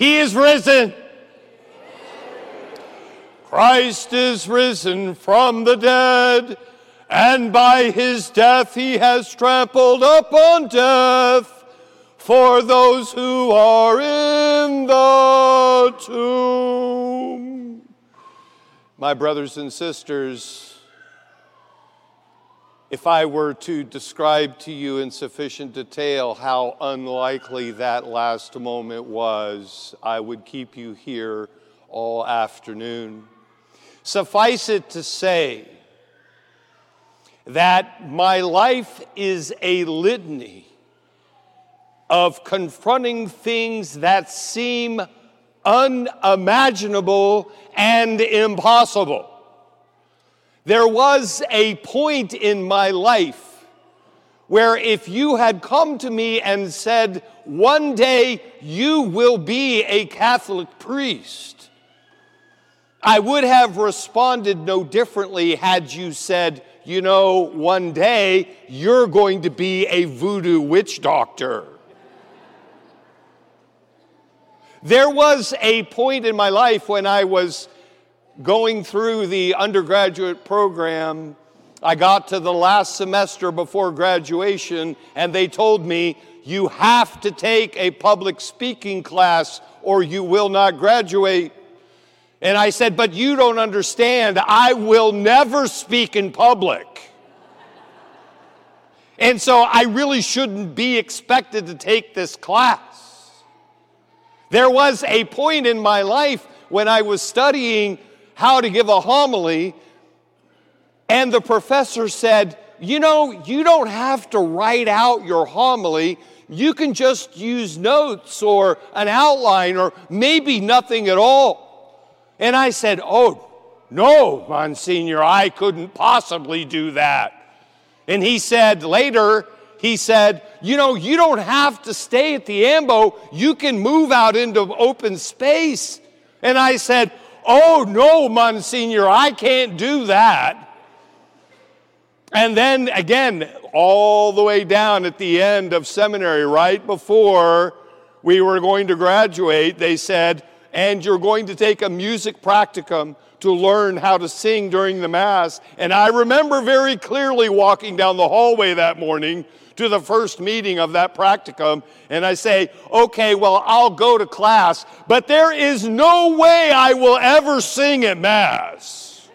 He is risen. Christ is risen from the dead, and by his death he has trampled upon death for those who are in the tomb. My brothers and sisters, if I were to describe to you in sufficient detail how unlikely that last moment was, I would keep you here all afternoon. Suffice it to say that my life is a litany of confronting things that seem unimaginable and impossible. There was a point in my life where if you had come to me and said, one day you will be a Catholic priest, I would have responded no differently had you said, you know, one day you're going to be a voodoo witch doctor. There was a point in my life when I was going through the undergraduate program, I got to the last semester before graduation, and they told me, You have to take a public speaking class or you will not graduate. And I said, But you don't understand. I will never speak in public. and so I really shouldn't be expected to take this class. There was a point in my life when I was studying how to give a homily, and the professor said, You know, you don't have to write out your homily. You can just use notes or an outline or maybe nothing at all. And I said, Oh, no, Monsignor, I couldn't possibly do that. And he said later, he said, You know, you don't have to stay at the AMBO, you can move out into open space. And I said, Oh, no, Monsignor, I can't do that. And then again, all the way down at the end of seminary, right before we were going to graduate, they said, and you're going to take a music practicum to learn how to sing during the Mass. And I remember very clearly walking down the hallway that morning to the first meeting of that practicum and I say, okay, well, I'll go to class, but there is no way I will ever sing at Mass.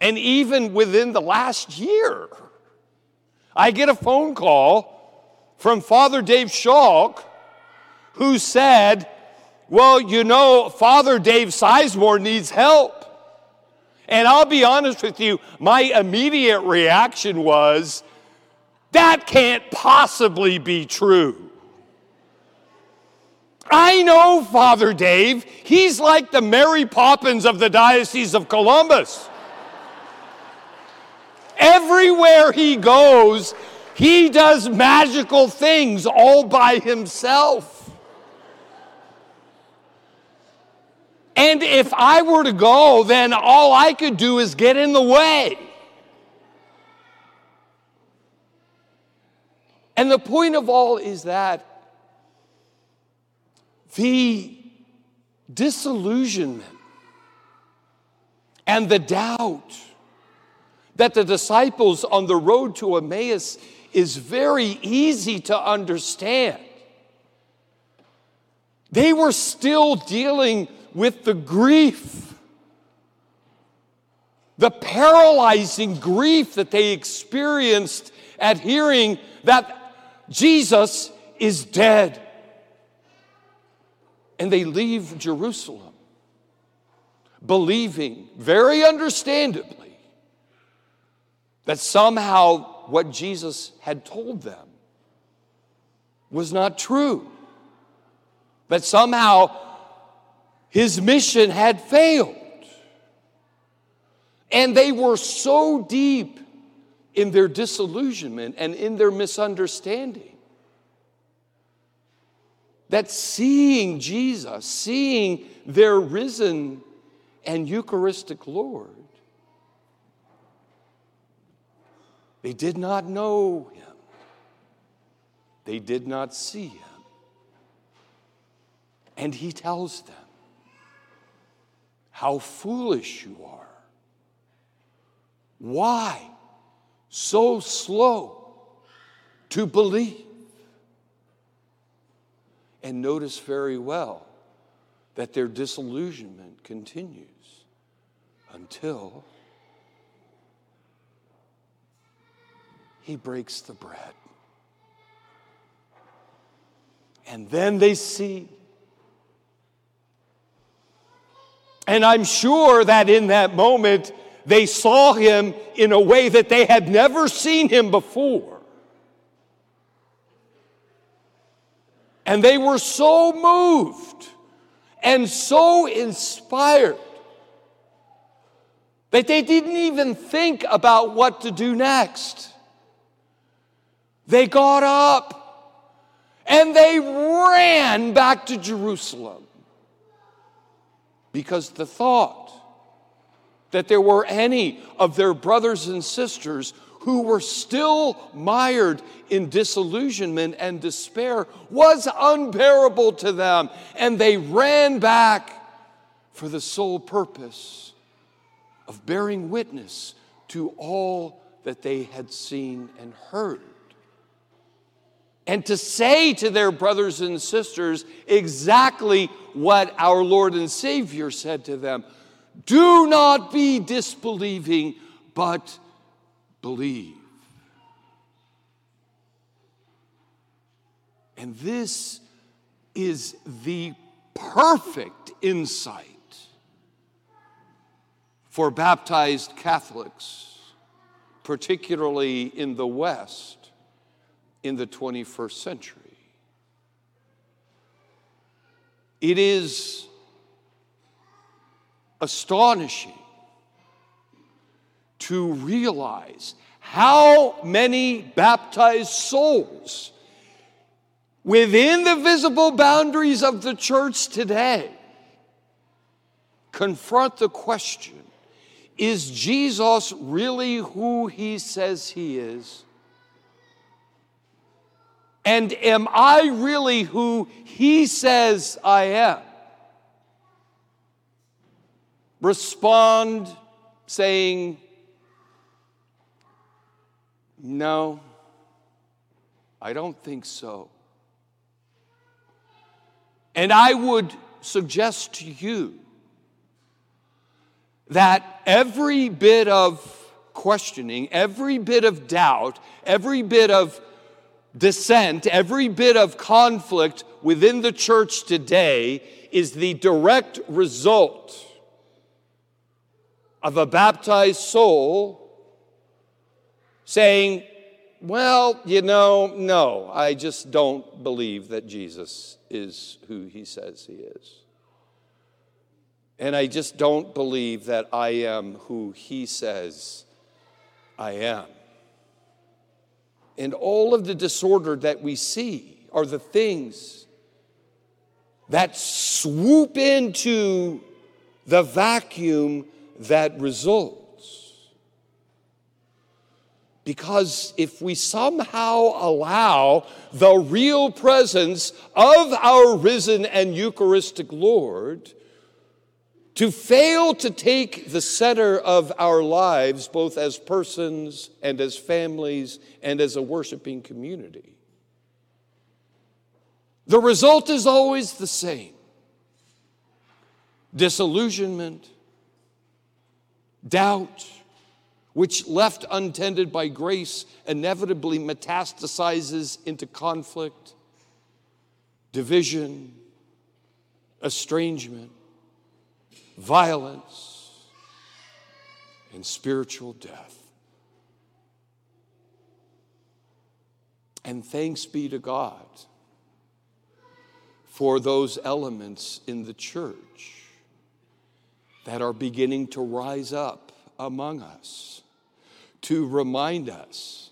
And even within the last year, I get a phone call from Father Dave Schalk who said, Well, you know, Father Dave Sizemore needs help. And I'll be honest with you, my immediate reaction was, that can't possibly be true. I know Father Dave. He's like the Mary Poppins of the Diocese of Columbus. Everywhere he goes, he does magical things all by himself. And if I were to go, then all I could do is get in the way. And the point of all is that the disillusionment and the doubt that the disciples on the road to Emmaus is very easy to understand. They were still dealing with the grief, the paralyzing grief that they experienced at hearing that Jesus is dead. And they leave Jerusalem believing, very understandably, that somehow what Jesus had told them was not true. That somehow his mission had failed. And they were so deep in their disillusionment and in their misunderstanding that seeing Jesus, seeing their risen and Eucharistic Lord, they did not know him, they did not see him. And he tells them, How foolish you are. Why so slow to believe? And notice very well that their disillusionment continues until he breaks the bread. And then they see. And I'm sure that in that moment, they saw him in a way that they had never seen him before. And they were so moved and so inspired that they didn't even think about what to do next. They got up and they ran back to Jerusalem because the thought that there were any of their brothers and sisters who were still mired in disillusionment and despair was unbearable to them. And they ran back for the sole purpose of bearing witness to all that they had seen and heard and to say to their brothers and sisters exactly what our Lord and Savior said to them Do not be disbelieving, but believe. And this is the perfect insight for baptized Catholics, particularly in the West in the 21st century. It is astonishing to realize how many baptized souls within the visible boundaries of the church today confront the question is Jesus really who he says he is? And am I really who he says I am? Respond saying, No, I don't think so. And I would suggest to you that every bit of questioning, every bit of doubt, every bit of dissent, every bit of conflict within the church today is the direct result of a baptized soul saying, Well, you know, no, I just don't believe that Jesus is who he says he is. And I just don't believe that I am who he says I am. And all of the disorder that we see are the things that swoop into the vacuum that results. Because if we somehow allow the real presence of our risen and Eucharistic Lord to fail to take the center of our lives, both as persons and as families and as a worshiping community. The result is always the same disillusionment, doubt, which left untended by grace inevitably metastasizes into conflict, division, estrangement violence, and spiritual death. And thanks be to God for those elements in the church that are beginning to rise up among us to remind us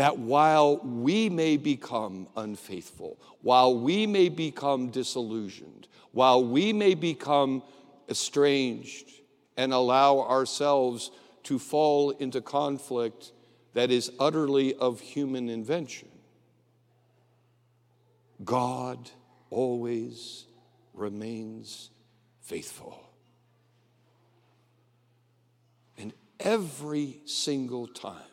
that while we may become unfaithful, while we may become disillusioned, while we may become estranged and allow ourselves to fall into conflict that is utterly of human invention, God always remains faithful. And every single time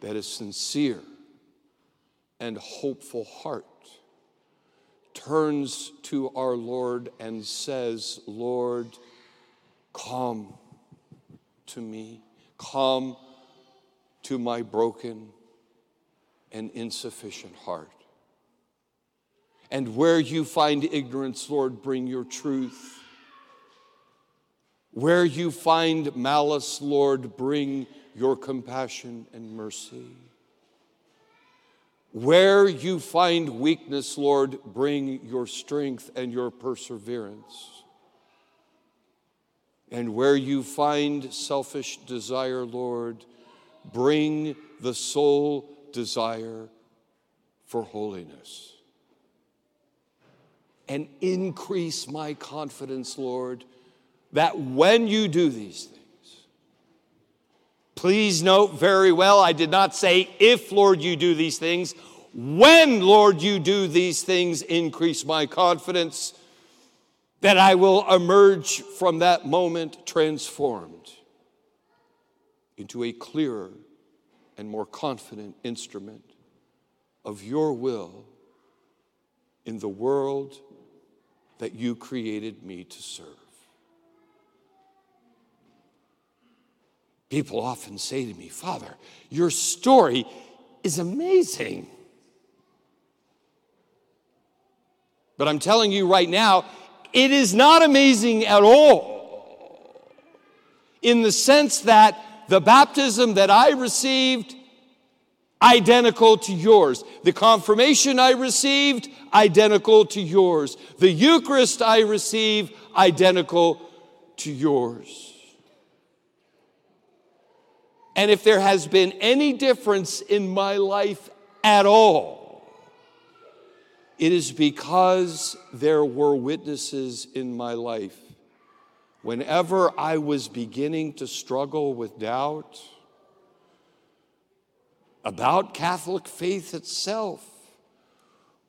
that a sincere and hopeful heart turns to our Lord and says, Lord, come to me, come to my broken and insufficient heart. And where you find ignorance, Lord, bring your truth. Where you find malice, Lord, bring your compassion and mercy. Where you find weakness, Lord, bring your strength and your perseverance. And where you find selfish desire, Lord, bring the sole desire for holiness. And increase my confidence, Lord, that when you do these things, Please note very well, I did not say if, Lord, you do these things. When, Lord, you do these things, increase my confidence that I will emerge from that moment transformed into a clearer and more confident instrument of your will in the world that you created me to serve. People often say to me, Father, your story is amazing. But I'm telling you right now, it is not amazing at all. In the sense that the baptism that I received, identical to yours. The confirmation I received, identical to yours. The Eucharist I receive, identical to yours. And if there has been any difference in my life at all, it is because there were witnesses in my life. Whenever I was beginning to struggle with doubt about Catholic faith itself,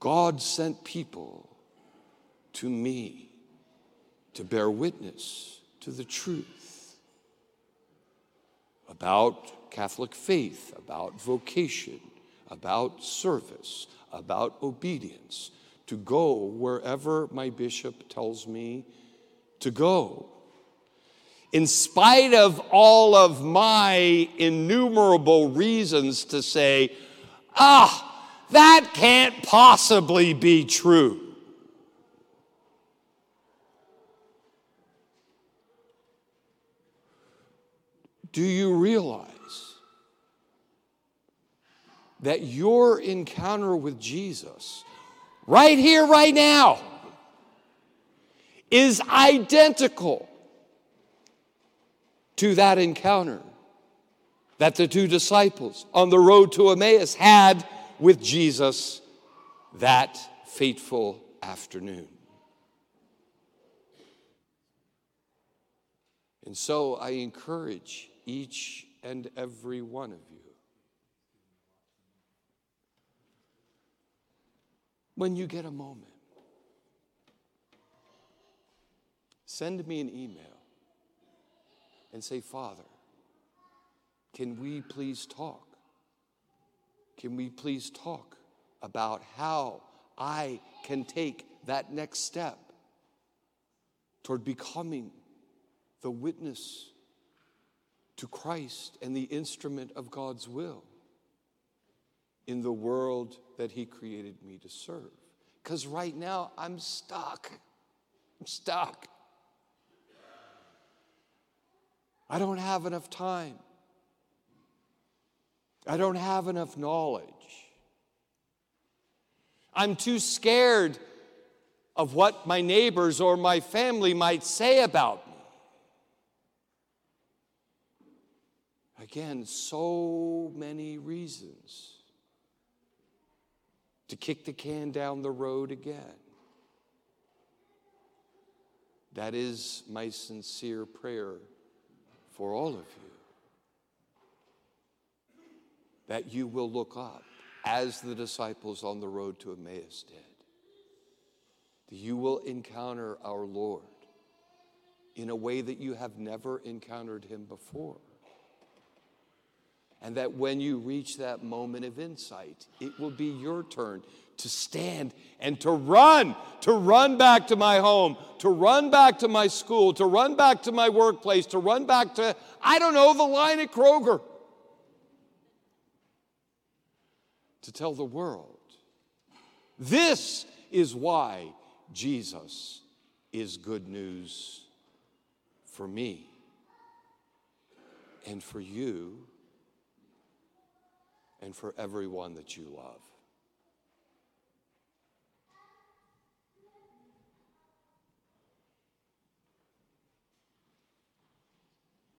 God sent people to me to bear witness to the truth about Catholic faith, about vocation, about service, about obedience, to go wherever my bishop tells me to go. In spite of all of my innumerable reasons to say, ah, that can't possibly be true. Do you realize that your encounter with Jesus, right here, right now, is identical to that encounter that the two disciples on the road to Emmaus had with Jesus that fateful afternoon? And so I encourage each and every one of you. When you get a moment, send me an email and say, Father, can we please talk? Can we please talk about how I can take that next step toward becoming the witness to Christ and the instrument of God's will in the world that He created me to serve. Because right now I'm stuck. I'm stuck. I don't have enough time. I don't have enough knowledge. I'm too scared of what my neighbors or my family might say about me. Again, so many reasons to kick the can down the road again. That is my sincere prayer for all of you. That you will look up as the disciples on the road to Emmaus did that you will encounter our Lord in a way that you have never encountered him before. And that when you reach that moment of insight, it will be your turn to stand and to run, to run back to my home, to run back to my school, to run back to my workplace, to run back to, I don't know, the line at Kroger. To tell the world. This is why Jesus is good news for me and for you and for everyone that you love.